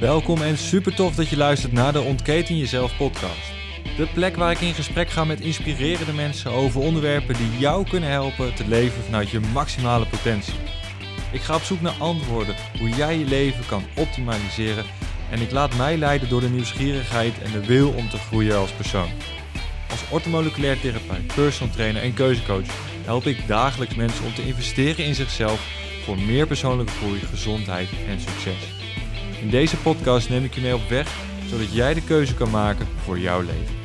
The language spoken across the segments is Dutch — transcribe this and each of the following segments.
Welkom en super tof dat je luistert naar de Ontketen Jezelf podcast. De plek waar ik in gesprek ga met inspirerende mensen over onderwerpen die jou kunnen helpen te leven vanuit je maximale potentie. Ik ga op zoek naar antwoorden hoe jij je leven kan optimaliseren en ik laat mij leiden door de nieuwsgierigheid en de wil om te groeien als persoon. Als orthomoleculair therapeut, personal trainer en keuzecoach help ik dagelijks mensen om te investeren in zichzelf voor meer persoonlijke groei, gezondheid en succes. In deze podcast neem ik je mee op weg zodat jij de keuze kan maken voor jouw leven.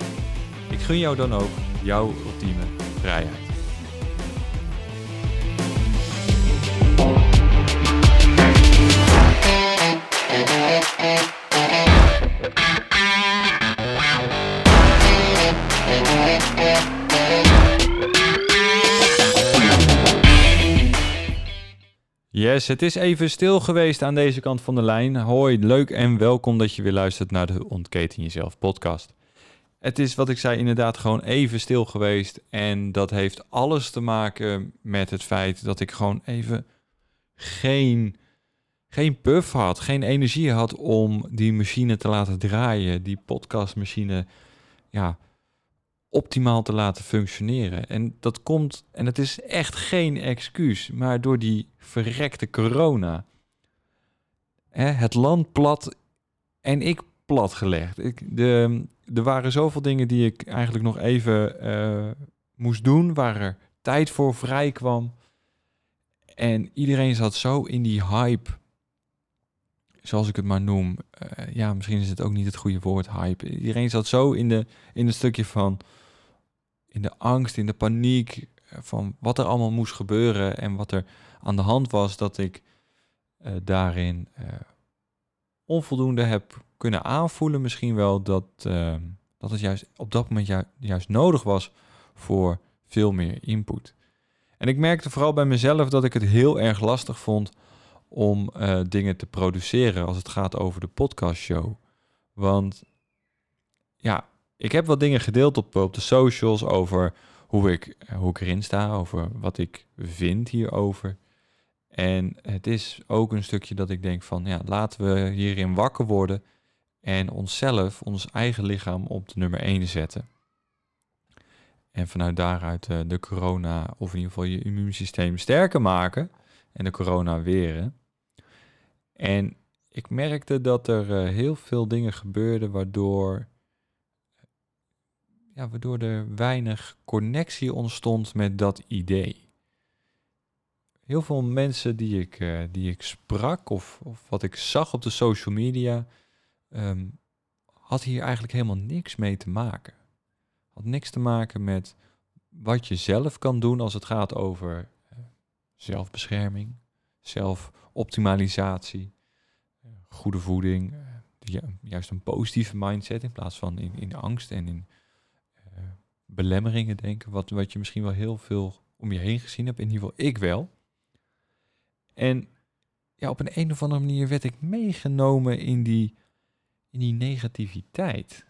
Ik gun jou dan ook jouw ultieme vrijheid. Yes, het is even stil geweest aan deze kant van de lijn. Hoi, leuk en welkom dat je weer luistert naar de Ontketen Jezelf podcast. Het is wat ik zei inderdaad gewoon even stil geweest en dat heeft alles te maken met het feit dat ik gewoon even geen, geen puff had, geen energie had om die machine te laten draaien, die podcastmachine, ja, optimaal te laten functioneren. En dat komt, en het is echt geen excuus, maar door die verrekte corona. Hè, het land plat en ik plat gelegd. Ik, de, er waren zoveel dingen die ik eigenlijk nog even uh, moest doen, waar er tijd voor vrij kwam. En iedereen zat zo in die hype, zoals ik het maar noem. Uh, ja, misschien is het ook niet het goede woord, hype. Iedereen zat zo in, de, in een stukje van de angst, in de paniek eh, van wat er allemaal moest gebeuren en wat er aan de hand was, dat ik uh, daarin uh, onvoldoende heb kunnen aanvoelen. Misschien wel dat, uh, dat het juist op dat moment ju juist nodig was voor veel meer input. En ik merkte vooral bij mezelf dat ik het heel erg lastig vond om dingen te produceren als het gaat over de podcastshow. Want ja, ik heb wat dingen gedeeld op, op de socials over hoe ik, hoe ik erin sta, over wat ik vind hierover. En het is ook een stukje dat ik denk van, ja, laten we hierin wakker worden en onszelf, ons eigen lichaam op de nummer 1 zetten. En vanuit daaruit uh, de corona, of in ieder geval je immuunsysteem sterker maken en de corona weren. En ik merkte dat er uh, heel veel dingen gebeurden waardoor waardoor er weinig connectie ontstond met dat idee. Heel veel mensen die ik, uh, die ik sprak of, of, wat ik zag op de social media, um, had hier eigenlijk helemaal niks mee te maken. Had niks te maken met wat je zelf kan doen als het gaat over uh, zelfbescherming, zelfoptimalisatie, uh, goede voeding, juist een positieve mindset in plaats van in, in angst en in belemmeringen denken, wat, wat je misschien wel heel veel om je heen gezien hebt, in ieder geval ik wel. En ja, op een, een of andere manier werd ik meegenomen in die, in die negativiteit.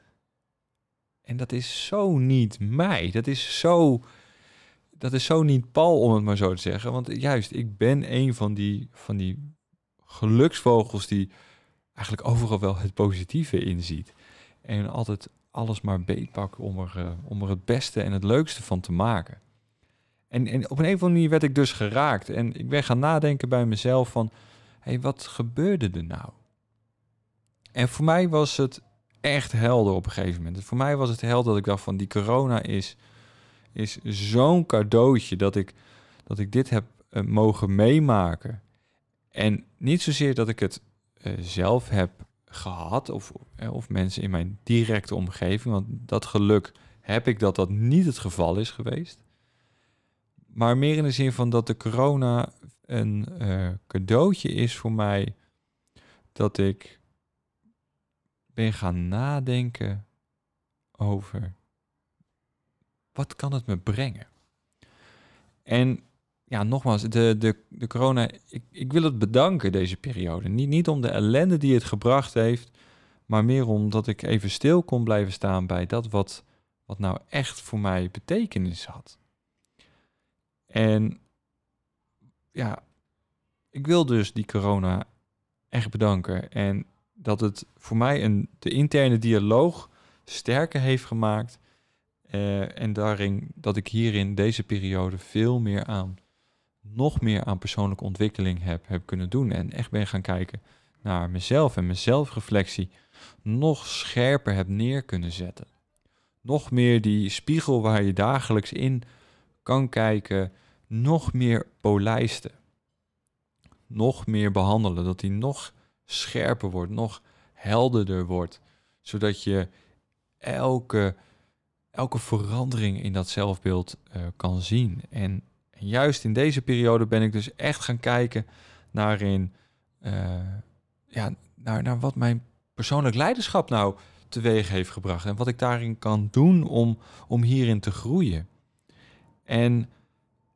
En dat is zo niet mij. Dat is zo, dat is zo niet Paul, om het maar zo te zeggen. Want juist, ik ben een van die, van die geluksvogels die eigenlijk overal wel het positieve in ziet. En altijd alles maar beetpakken om er, uh, om er het beste en het leukste van te maken. En, en op een of andere manier werd ik dus geraakt. En ik ben gaan nadenken bij mezelf van, hé, wat gebeurde er nou? En voor mij was het echt helder op een gegeven moment. Voor mij was het helder dat ik dacht van, die corona is, is zo'n cadeautje dat ik, dat ik dit heb uh, mogen meemaken. En niet zozeer dat ik het uh, zelf heb gehad, of, eh, of mensen in mijn directe omgeving, want dat geluk heb ik dat dat niet het geval is geweest. Maar meer in de zin van dat de corona een uh, cadeautje is voor mij, dat ik ben gaan nadenken over wat kan het me brengen. En ja, nogmaals, de, de, de corona, ik, ik wil het bedanken deze periode. Niet, niet om de ellende die het gebracht heeft, maar meer omdat ik even stil kon blijven staan bij dat wat, wat nou echt voor mij betekenis had. En ja, ik wil dus die corona echt bedanken. En dat het voor mij een, de interne dialoog sterker heeft gemaakt. Uh, en daarin dat ik hierin deze periode veel meer aan, nog meer aan persoonlijke ontwikkeling heb, heb kunnen doen. En echt ben gaan kijken naar mezelf en mijn zelfreflectie nog scherper heb neer kunnen zetten. Nog meer die spiegel waar je dagelijks in kan kijken, nog meer polijsten. Nog meer behandelen, dat die nog scherper wordt, nog helderder wordt, zodat je elke, elke verandering in dat zelfbeeld uh, kan zien. En, juist in deze periode ben ik dus echt gaan kijken naar, in, uh, ja, naar, naar wat mijn persoonlijk leiderschap nou teweeg heeft gebracht en wat ik daarin kan doen om, om hierin te groeien. En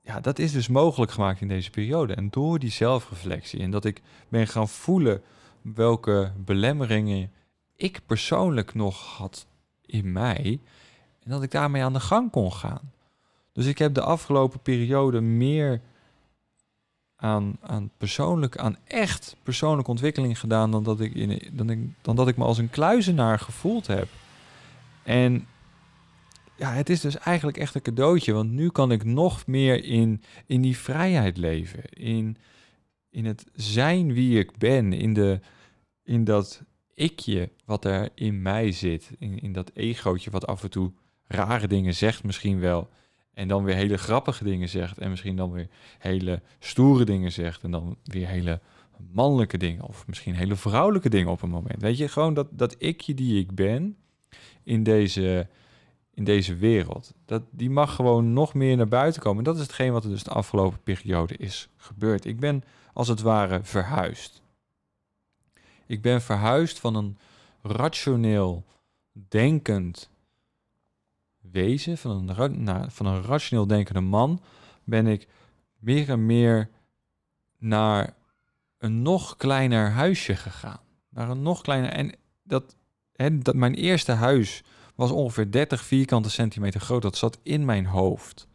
ja, dat is dus mogelijk gemaakt in deze periode. En door die zelfreflectie en dat ik ben gaan voelen welke belemmeringen ik persoonlijk nog had in mij. En dat ik daarmee aan de gang kon gaan. Dus ik heb de afgelopen periode meer aan, aan persoonlijk, aan echt persoonlijke ontwikkeling gedaan dan dat ik, in, dan, ik, dan dat ik me als een kluizenaar gevoeld heb. En ja, het is dus eigenlijk echt een cadeautje, want nu kan ik nog meer in, in die vrijheid leven. In, in het zijn wie ik ben, in, de, in dat ikje wat er in mij zit, in, in dat egootje wat af en toe rare dingen zegt misschien wel. En dan weer hele grappige dingen zegt. En misschien dan weer hele stoere dingen zegt. En dan weer hele mannelijke dingen. Of misschien hele vrouwelijke dingen op een moment. Weet je, gewoon dat, dat ikje die ik ben in deze, in deze wereld. Dat, die mag gewoon nog meer naar buiten komen. En dat is hetgeen wat er dus de afgelopen periode is gebeurd. Ik ben als het ware verhuisd. Ik ben verhuisd van een rationeel, denkend wezen, van een, nou, van een rationeel denkende man, ben ik meer en meer naar een nog kleiner huisje gegaan. Naar een nog kleiner. En dat, hè, dat mijn eerste huis was ongeveer 30 vierkante centimeter groot. Dat zat in mijn hoofd.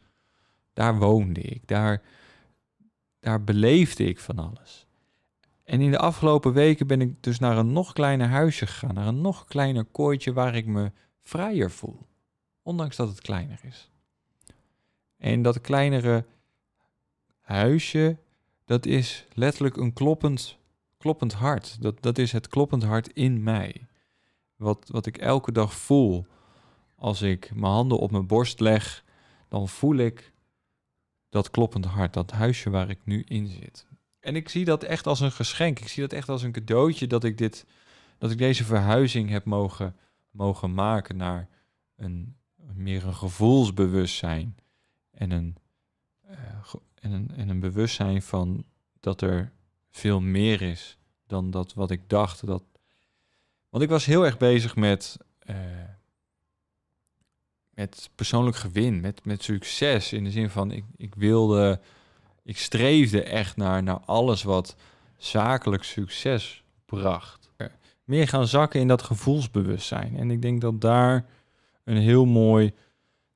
Daar woonde ik. Daar, daar beleefde ik van alles. En in de afgelopen weken ben ik dus naar een nog kleiner huisje gegaan. Naar een nog kleiner kooitje waar ik me vrijer voel ondanks dat het kleiner is. En dat kleinere huisje, dat is letterlijk een kloppend, kloppend hart. Dat, dat is het kloppend hart in mij. Wat, wat ik elke dag voel. Als ik mijn handen op mijn borst leg, dan voel ik dat kloppend hart, dat huisje waar ik nu in zit. En ik zie dat echt als een geschenk. Ik zie dat echt als een cadeautje dat ik, dit, dat ik deze verhuizing heb mogen, mogen maken naar een, meer een gevoelsbewustzijn en een, uh, en, een, en een bewustzijn van dat er veel meer is dan dat wat ik dacht. Dat... Want ik was heel erg bezig met, uh, met persoonlijk gewin, met, met succes. In de zin van ik, ik wilde, ik streefde echt naar, naar alles wat zakelijk succes bracht. Meer gaan zakken in dat gevoelsbewustzijn. En ik denk dat daar een heel mooi,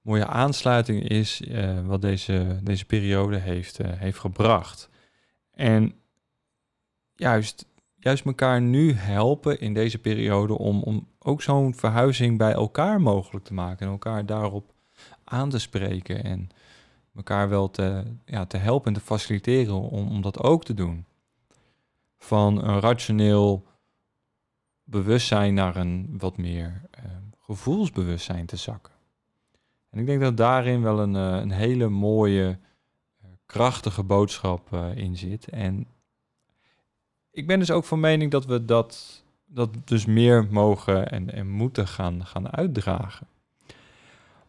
mooie aansluiting is uh, wat deze, deze periode heeft, uh, heeft gebracht. En juist, juist elkaar nu helpen in deze periode om, om ook zo'n verhuizing bij elkaar mogelijk te maken en elkaar daarop aan te spreken en elkaar wel te, ja, te helpen en te faciliteren om, om dat ook te doen. Van een rationeel bewustzijn naar een wat meer uh, gevoelsbewustzijn te zakken. En ik denk dat daarin wel een, eh, een hele mooie, eh, krachtige boodschap uh, in zit. En ik ben dus ook van mening dat we dat, dat dus meer mogen en, en moeten gaan, gaan uitdragen.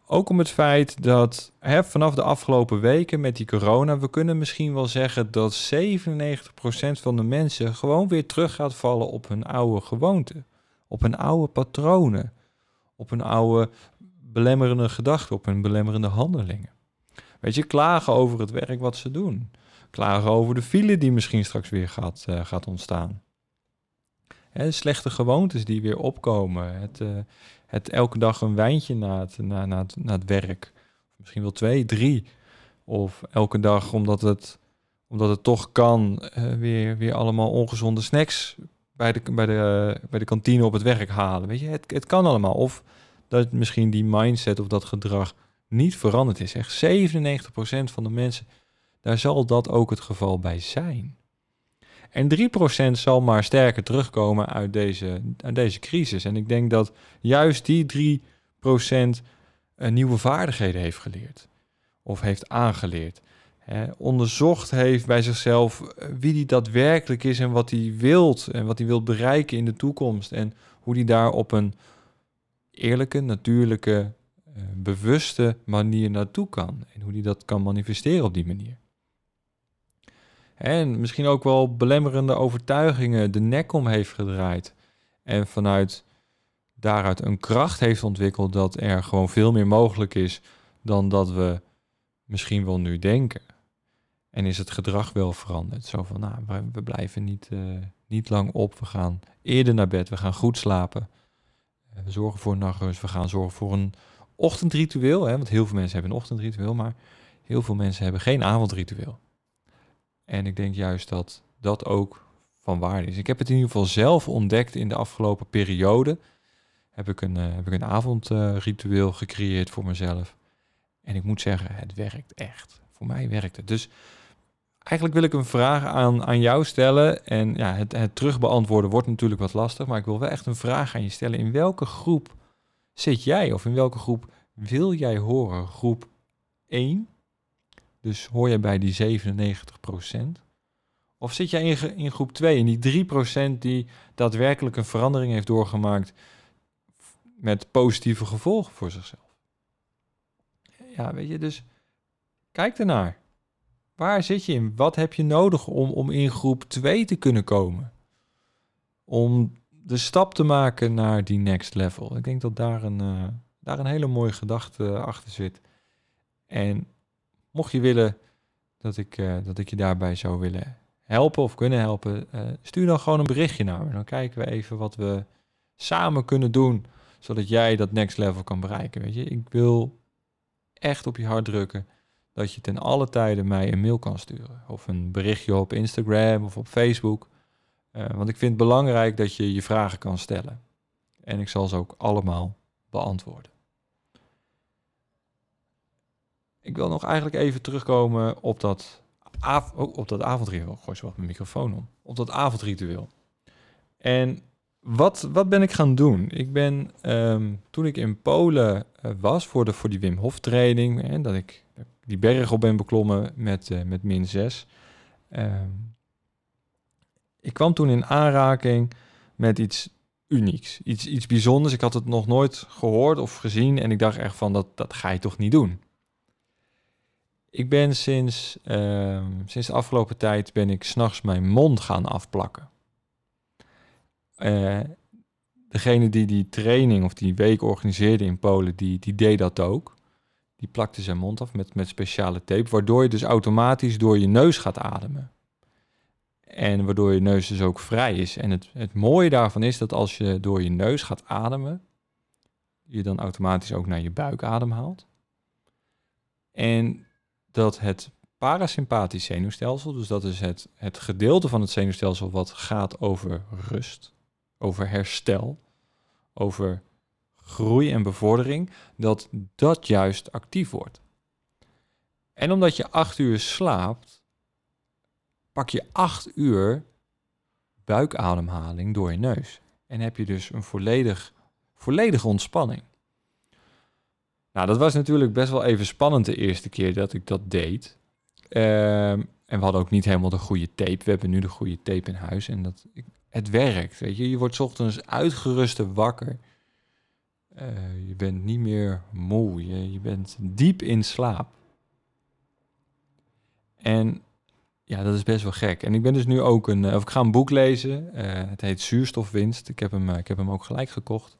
Ook om het feit dat hè, vanaf de afgelopen weken met die corona, we kunnen misschien wel zeggen dat 97% van de mensen gewoon weer terug gaat vallen op hun oude gewoonten, op hun oude patronen op een oude belemmerende gedachte, op hun belemmerende handelingen. Weet je, klagen over het werk wat ze doen. Klagen over de file die misschien straks weer gaat, uh, gaat ontstaan. Hè, slechte gewoontes die weer opkomen. Het, eh, het elke dag een wijntje na het, na, na, na het werk. Misschien wel twee, drie. Of elke dag omdat het, omdat het toch kan, eh, weer, weer allemaal ongezonde snacks bij de, bij, de, bij de kantine op het werk halen. Weet je, het, het kan allemaal. Of dat misschien die mindset of dat gedrag niet veranderd is. Echt 97% van de mensen, daar zal dat ook het geval bij zijn. En 3% zal maar sterker terugkomen uit deze, uit deze crisis. En ik denk dat juist die 3% nieuwe vaardigheden heeft geleerd. Of heeft aangeleerd. Onderzocht heeft bij zichzelf eh, wie die daadwerkelijk is en wat hij wilt. En wat hij wilt bereiken in de toekomst. En hoe hij daar op een eerlijke, natuurlijke, uh, bewuste manier naartoe kan. En hoe hij dat kan manifesteren op die manier. En misschien ook wel belemmerende overtuigingen de nek om heeft gedraaid. En vanuit daaruit een kracht heeft ontwikkeld dat er gewoon veel meer mogelijk is dan dat we misschien wel nu denken. En is het gedrag wel veranderd? Zo van, nou, we, blijven niet, uh, niet lang op. We gaan eerder naar bed. We gaan goed slapen. We zorgen voor nachtrust. We gaan zorgen voor een ochtendritueel. Hè? Want heel veel mensen hebben een ochtendritueel, maar heel veel mensen hebben geen avondritueel. En ik denk juist dat dat ook van waarde is. Ik heb het in ieder geval zelf ontdekt in de afgelopen periode. Heb ik een, uh, heb ik een avondritueel gecreëerd voor mezelf. En ik moet zeggen, het werkt echt. Voor mij werkt het. Dus eigenlijk wil ik een vraag aan, aan jou stellen. En ja, het, het terugbeantwoorden wordt natuurlijk wat lastig. Maar ik wil wel echt een vraag aan je stellen. In welke groep zit jij? Of in welke groep wil jij horen? Groep 1? Dus hoor jij bij die 97%? Of zit jij in, in groep 2, in die 3% die daadwerkelijk een verandering heeft doorgemaakt met positieve gevolgen voor zichzelf? Ja, weet je, dus kijk ernaar. Waar zit je in? Wat heb je nodig om, om in groep 2 te kunnen komen? Om de stap te maken naar die next level. Ik denk dat daar een, uh, daar een hele mooie gedachte achter zit. En mocht je willen dat ik, uh, dat ik je daarbij zou willen helpen of kunnen helpen, uh, stuur dan gewoon een berichtje naar me. Dan kijken we even wat we samen kunnen doen, zodat jij dat next level kan bereiken. Weet je, ik wil echt op je hart drukken dat je ten alle tijde mij een mail kan sturen. Of een berichtje op Instagram of op Facebook. Uh, want ik vind het belangrijk dat je je vragen kan stellen. En ik zal ze ook allemaal beantwoorden. Ik wil nog eigenlijk even terugkomen op dat, oh, op dat avondritueel. Gooi zo wat mijn microfoon om. Op dat avondritueel. En wat, wat ben ik gaan doen? Ik ben, um, toen ik in Polen uh, was voor, de, voor die Wim Hof training, dat ik die berg op ben beklommen met, uh, met min 6. Um, ik kwam toen in aanraking met iets unieks, iets, iets bijzonders. Ik had het nog nooit gehoord of gezien en ik dacht echt van, dat, dat ga je toch niet doen? Ik ben sinds, uh, sinds de afgelopen tijd ben ik s'nachts mijn mond gaan afplakken. Uh, degene die die training of die week organiseerde in Polen, die, die deed dat ook. Die plakte zijn mond af met, met speciale tape, waardoor je dus automatisch door je neus gaat ademen. En waardoor je neus dus ook vrij is. En het, het mooie daarvan is dat als je door je neus gaat ademen, je dan automatisch ook naar je buik ademhaalt. En dat het parasympathisch zenuwstelsel, dus dat is het, het gedeelte van het zenuwstelsel wat gaat over rust, over herstel, over groei en bevordering, dat dat juist actief wordt. En omdat je acht uur slaapt, pak je acht uur buikademhaling door je neus. En heb je dus een volledig, volledige ontspanning. Nou, dat was natuurlijk best wel even spannend de eerste keer dat ik dat deed. Um, en we hadden ook niet helemaal de goede tape. We hebben nu de goede tape in huis en dat, het werkt. Weet je, je wordt ochtends uitgeruste wakker. Uh, je bent niet meer moe. Je, je bent diep in slaap. En ja, dat is best wel gek. En ik ben dus nu ook een, of ik ga een boek lezen. Uh, het heet Zuurstofwinst. Ik heb hem, ik heb hem ook gelijk gekocht.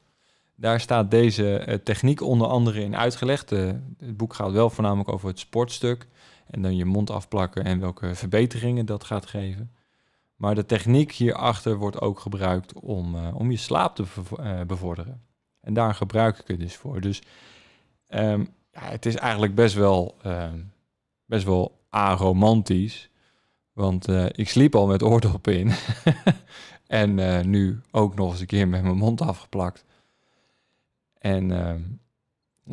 Daar staat deze uh, techniek onder andere in uitgelegd. het boek gaat wel voornamelijk over het sportstuk. En dan je mond afplakken en welke verbeteringen dat gaat geven. Maar de techniek hierachter wordt ook gebruikt om, eh, om je slaap te eh, bevorderen. En daar gebruik ik het dus voor. Dus ehm, ja, het is eigenlijk best wel, uh, best wel aromantisch. Want ik sliep al met oordoppen in. en nu ook nog eens een keer met mijn mond afgeplakt. En ehm,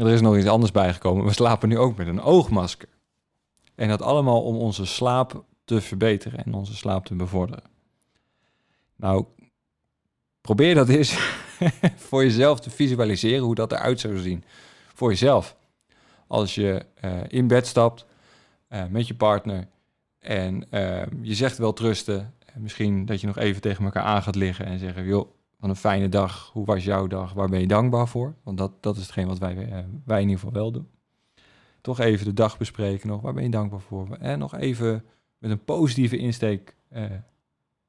er is nog iets anders bijgekomen. We slapen nu ook met een oogmasker. En dat allemaal om onze slaap te verbeteren en onze slaap te bevorderen. Nou, probeer dat eens voor jezelf te visualiseren hoe dat eruit zou zien. Voor jezelf. Als je uh, in bed stapt uh, met je partner en uh, je zegt wel trusten. Misschien dat je nog even tegen elkaar aan gaat liggen en zeggen: joh, van een fijne dag. Hoe was jouw dag? Waar ben je dankbaar voor? Want dat, dat is hetgeen wat wij, wij in ieder geval wel doen. Toch even de dag bespreken nog. Waar ben je dankbaar voor? En nog even met een positieve insteek uh,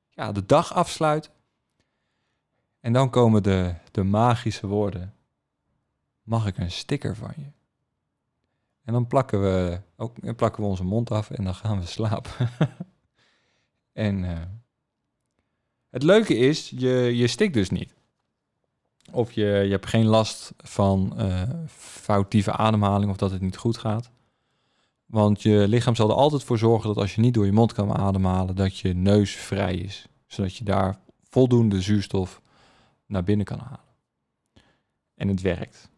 ja, de dag afsluiten. En dan komen de, de magische woorden. Mag ik een sticker van je? En dan plakken we, ook, plakken we onze mond af en dan gaan we slapen. en het leuke is, je, je stikt dus niet. Of je, je hebt geen last van uh, foutieve ademhaling of dat het niet goed gaat. Want je lichaam zal er altijd voor zorgen dat als je niet door je mond kan ademhalen, dat je neus vrij is. Zodat je daar voldoende zuurstof naar binnen kan halen. En het werkt.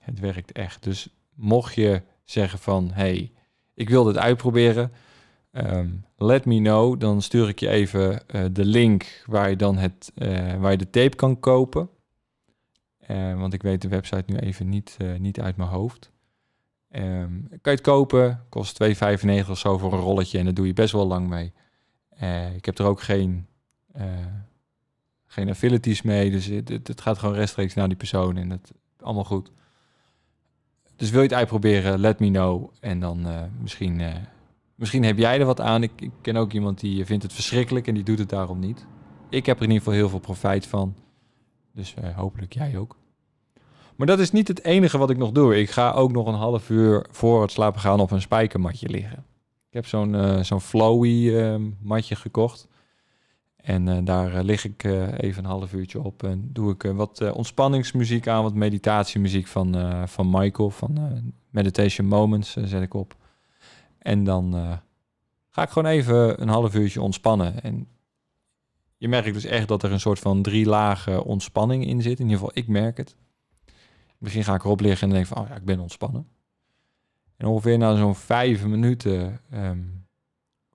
Het werkt echt. Dus mocht je zeggen van, hey, ik wil dit uitproberen, um, let me know. Dan stuur ik je even uh, de link waar je dan het, uh, waar je de tape kan kopen. Uh, want ik weet de website nu even niet, niet uit mijn hoofd. Um, kan je het kopen, kost 2,95 of zo voor een rolletje en daar doe je best wel lang mee. Ik heb er ook geen, geen mee, dus het, het, gaat gewoon rechtstreeks naar die persoon en dat allemaal goed. Dus wil je het uitproberen, let me know. En dan misschien, misschien heb jij er wat aan. Ik, ik, ken ook iemand die vindt het verschrikkelijk en die doet het daarom niet. Ik heb er in ieder geval heel veel profijt van. Dus hopelijk jij ook. Maar dat is niet het enige wat ik nog doe. Ik ga ook nog een half uur voor het slapen gaan op een spijkermatje liggen. Ik heb zo'n uh, zo'n flowy matje gekocht. En daar lig ik even een half uurtje op. En doe ik wat ontspanningsmuziek aan, wat meditatiemuziek van, van Michael, van Meditation Moments zet ik op. En dan ga ik gewoon even een half uurtje ontspannen. En je merkt dus echt dat er een soort van drie lagen ontspanning in zit. In ieder geval, ik merk het. Misschien ga ik erop liggen en denk van, oh ja, ik ben ontspannen. En ongeveer na zo'n vijf minuten um,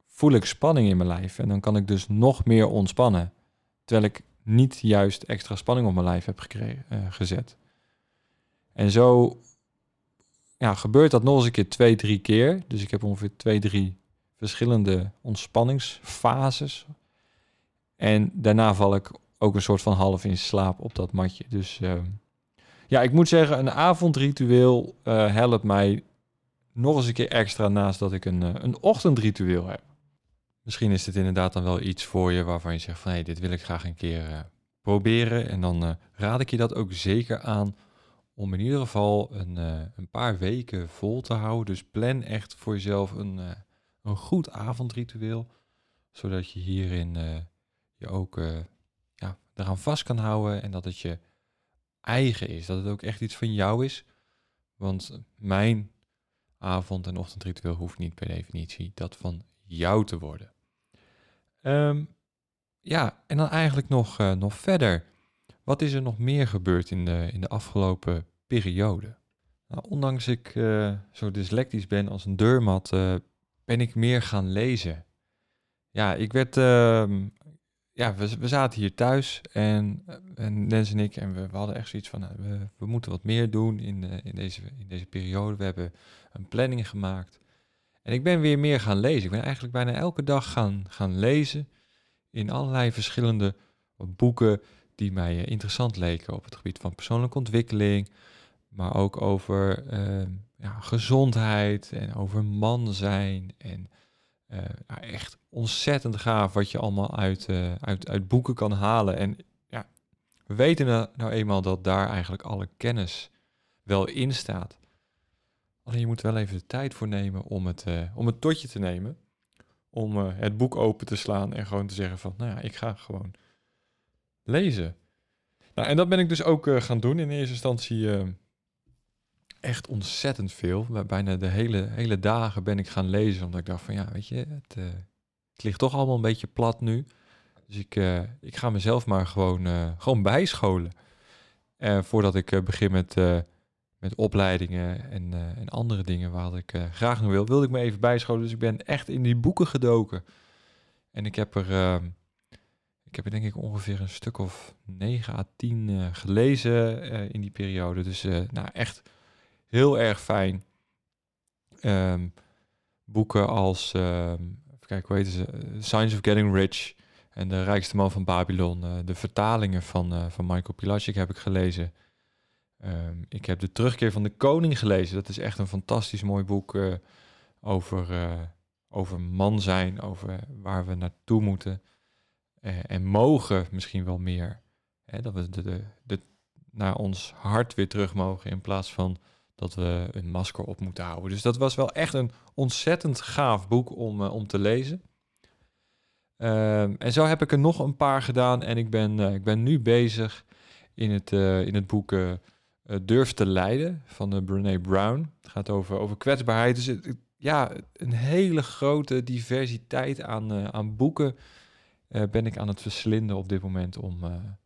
voel ik spanning in mijn lijf. En dan kan ik dus nog meer ontspannen. Terwijl ik niet juist extra spanning op mijn lijf heb gekregen, uh, gezet. En zo ja, gebeurt dat nog eens een keer twee, drie keer. Dus ik heb ongeveer twee, drie verschillende ontspanningsfases. En daarna val ik ook een soort van half in slaap op dat matje. Dus... Uh, ja, ik moet zeggen, een avondritueel uh, helpt mij nog eens een keer extra naast dat ik een, uh, een ochtendritueel heb. Misschien is dit inderdaad dan wel iets voor je waarvan je zegt van hé, hey, dit wil ik graag een keer uh, proberen. En dan raad ik je dat ook zeker aan om in ieder geval een, een paar weken vol te houden. Dus plan echt voor jezelf een, een goed avondritueel, zodat je hierin je ook ja, eraan vast kan houden en dat het je eigen is. Dat het ook echt iets van jou is. Want mijn avond- en ochtendritueel hoeft niet per definitie dat van jou te worden. Um, ja, en dan eigenlijk nog, nog verder. Wat is er nog meer gebeurd in de, in de afgelopen periode? Nou, ondanks ik uh, zo dyslectisch ben als een deurmat, uh, ben ik meer gaan lezen. Ja, ik werd uh, ja, we, we zaten hier thuis en, en Lens en ik, en we, hadden echt zoiets van, nou, we, we moeten wat meer doen in, in, deze, in deze periode. We hebben een planning gemaakt. En ik ben weer meer gaan lezen. Ik ben eigenlijk bijna elke dag gaan, gaan lezen in allerlei verschillende boeken die mij uh, interessant leken op het gebied van persoonlijke ontwikkeling, maar ook over uh, ja, gezondheid en over man zijn en nou, echt ontzettend gaaf wat je allemaal uit, uh, uit, uit boeken kan halen. En ja, we weten nou, nou eenmaal dat daar eigenlijk alle kennis wel in staat. Alleen je moet wel even de tijd voor nemen om het, om het tot je te nemen. om eh, het boek open te slaan en gewoon te zeggen van, nou ja, ik ga gewoon lezen. Nou, en dat ben ik dus ook uh, gaan doen. In eerste instantie uh, echt ontzettend veel. Bijna de hele, hele dagen ben ik gaan lezen, omdat ik dacht van, ja, weet je, het, het ligt toch allemaal een beetje plat nu. Dus ik, ik ga mezelf maar gewoon, gewoon bijscholen. voordat ik begin met met opleidingen en, uh, en andere dingen waar ik uh, graag nog wil, wilde ik me even bijscholen. Dus ik ben echt in die boeken gedoken. En ik heb er, uh, ik heb er denk ik ongeveer een stuk of 9 à 10 uh, gelezen in die periode. Dus nou, echt heel erg fijn. Um, boeken als, even kijken, hoe heet ze? Signs of Getting Rich en De Rijkste Man van Babylon. de vertalingen van, van Michael Pilacic heb ik gelezen. Um, ik heb De Terugkeer van de Koning gelezen. Dat is echt een fantastisch mooi boek over, over man zijn, over waar we naartoe moeten. Uh, en mogen misschien wel meer. Hè, dat we de, de, de, naar ons hart weer terug mogen in plaats van dat we een masker op moeten houden. Dus dat was wel echt een ontzettend gaaf boek om, om te lezen. Um, en zo heb ik er nog een paar gedaan en ik ben, ik ben nu bezig in het, in het boek Durf te leiden van uh, Brene Brown. Het gaat over, over kwetsbaarheid. Dus ja, een hele grote diversiteit aan, aan boeken ben ik aan het verslinden op dit moment om,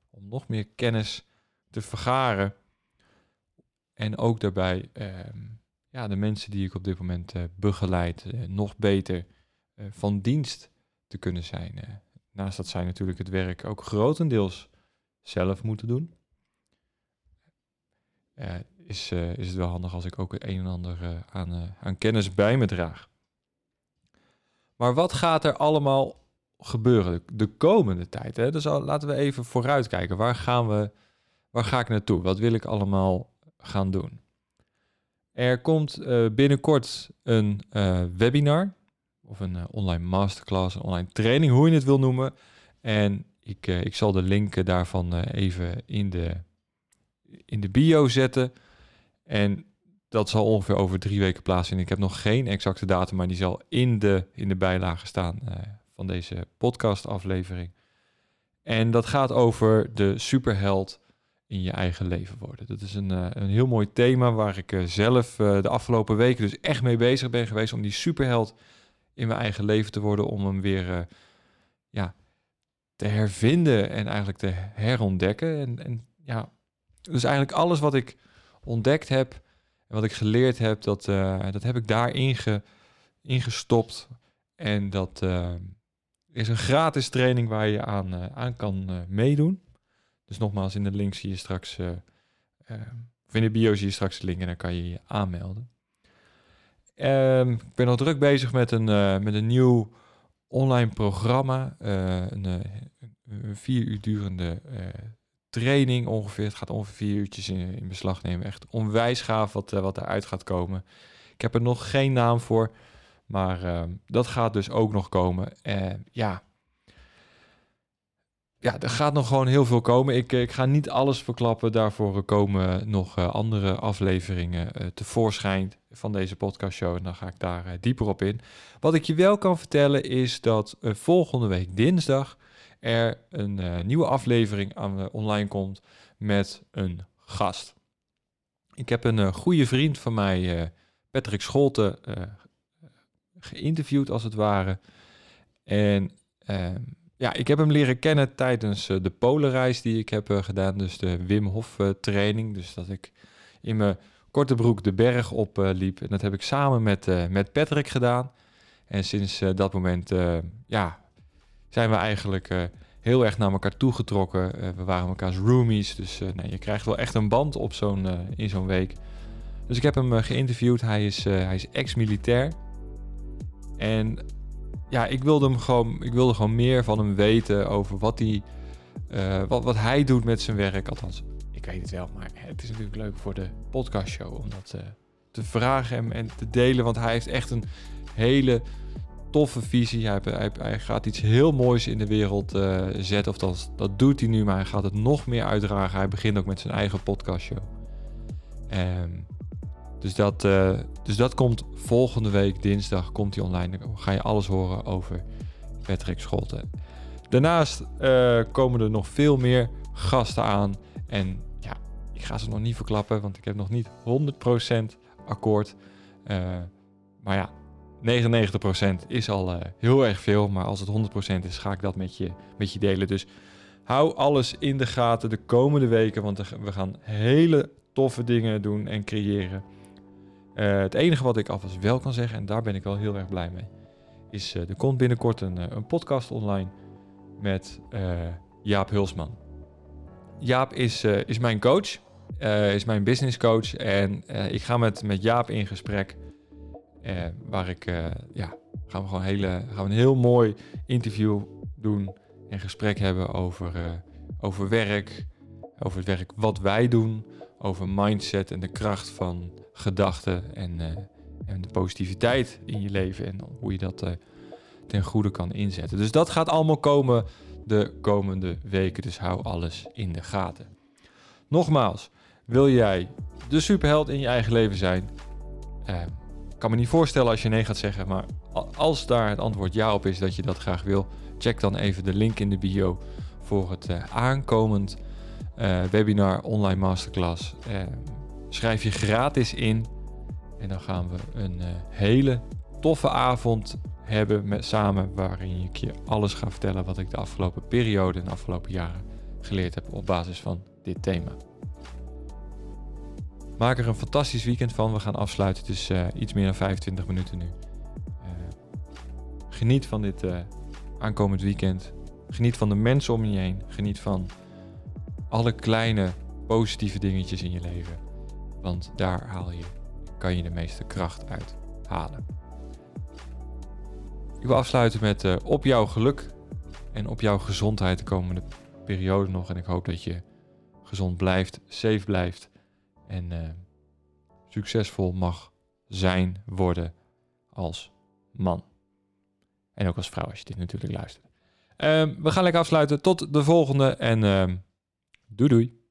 om nog meer kennis te vergaren. En ook daarbij ehm, ja, de mensen die ik op dit moment begeleid nog beter van dienst te kunnen zijn. naast dat zij natuurlijk het werk ook grotendeels zelf moeten doen is, is het wel handig als ik ook het een en ander aan, aan kennis bij me draag. Maar wat gaat er allemaal gebeuren de komende tijd? Hè? Dus laten we even vooruitkijken. Waar, gaan we, waar ga ik naartoe? Wat wil ik allemaal gaan doen? Er komt binnenkort een webinar of een online masterclass, een online training, hoe je het wil noemen. En ik, ik zal de link daarvan even in de in de bio zetten. En dat zal ongeveer over drie weken plaatsvinden. Ik heb nog geen exacte datum, maar die zal in de, in de bijlage staan deze podcastaflevering. En dat gaat over de superheld in je eigen leven worden. Dat is een, uh, een heel mooi thema waar ik uh, zelf de afgelopen weken dus echt mee bezig ben geweest om die superheld in mijn eigen leven te worden, om hem weer ja, te hervinden en eigenlijk te herontdekken. En, en ja, dus eigenlijk alles wat ik ontdekt heb en wat ik geleerd heb, dat, dat heb ik daarin ge, ingestopt. En dat is een gratis training waar je aan, uh, aan kan meedoen. Dus nogmaals, in de link zie je straks, of in de bio zie je straks de link en dan kan je je aanmelden. Um, ik ben al druk bezig met een, met een nieuw online programma. een, vier uur durende training ongeveer. Het gaat ongeveer vier uurtjes in, in beslag nemen. Echt onwijs gaaf wat, wat eruit gaat komen. Ik heb er nog geen naam voor, maar uh, dat gaat dus ook nog komen. Uh, ja. ja, er gaat nog gewoon heel veel komen. Ik, ik ga niet alles verklappen. Daarvoor komen nog andere afleveringen tevoorschijn van deze podcastshow. En dan ga ik daar dieper op in. Wat ik je wel kan vertellen is dat volgende week dinsdag er een nieuwe aflevering online komt met een gast. Ik heb een goede vriend van mij, Patrick Scholte, geïnterviewd als het ware. En ehm, ja, ik heb hem leren kennen tijdens de polenreis die ik heb gedaan. Dus de Wim Hof training. Dus dat ik in mijn korte broek de berg opliep. en dat heb ik samen met, met Patrick gedaan. En sinds dat moment ja, zijn we eigenlijk heel erg naar elkaar toegetrokken. Uh, we waren elkaars roomies, dus nee, je krijgt wel echt een band op zo'n, in zo'n week. Dus ik heb hem geïnterviewd. Hij is, hij is ex-militair. En ja, ik wilde, hem gewoon, ik wilde gewoon meer van hem weten over wat hij, wat, wat hij doet met zijn werk. Althans, ik weet het wel, maar het is natuurlijk leuk voor de podcastshow om dat te vragen en te delen. Want hij heeft echt een hele toffe visie. Hij, hij, gaat iets heel moois in de wereld uh, zetten. Of dat, dat doet hij nu, maar hij gaat het nog meer uitdragen. Hij begint ook met zijn eigen podcastshow. Um, Dus dat, dus dat komt volgende week, dinsdag, komt die online. Dan ga je alles horen over Patrick Scholten. Daarnaast komen er nog veel meer gasten aan. En ja, ik ga ze nog niet verklappen, want ik heb nog niet 100% akkoord. maar ja, 99% is al heel erg veel, maar als het 100% is, ga ik dat met je, met je delen. Dus hou alles in de gaten de komende weken, want we gaan hele toffe dingen doen en creëren. Uh, het enige wat ik alvast wel kan zeggen, en daar ben ik wel heel erg blij mee, is uh, er komt binnenkort een, een podcast online met Jaap Hulsman. Jaap is, is mijn coach, is mijn business coach en ik ga met, met Jaap in gesprek waar ik, ja, gaan we gewoon hele, gaan we een heel mooi interview doen en gesprek hebben over, over werk, over het werk wat wij doen, over mindset en de kracht van gedachten en, en de positiviteit in je leven en hoe je dat ten goede kan inzetten. Dus dat gaat allemaal komen de komende weken, dus hou alles in de gaten. Nogmaals, wil jij de superheld in je eigen leven zijn? kan me niet voorstellen als je nee gaat zeggen, maar als daar het antwoord ja op is dat je dat graag wil, check dan even de link in de bio voor het uh, aankomend uh, webinar online masterclass. Uh, schrijf je gratis in en dan gaan we een hele toffe avond hebben met, samen waarin ik je alles ga vertellen wat ik de afgelopen periode en de afgelopen jaren geleerd heb op basis van dit thema. Maak er een fantastisch weekend van. We gaan afsluiten. Het is uh, iets meer dan 25 minuten nu. Geniet van dit aankomend weekend. Geniet van de mensen om je heen. Geniet van alle kleine positieve dingetjes in je leven. Want daar haal je, kan je de meeste kracht uit halen. Ik wil afsluiten met op jouw geluk en op jouw gezondheid de komende periode nog. En ik hoop dat je gezond blijft, safe blijft en uh, succesvol mag zijn, worden als man. En ook als vrouw, als je dit natuurlijk luistert. Uh, we gaan lekker afsluiten. Tot de volgende en uh, doei doei.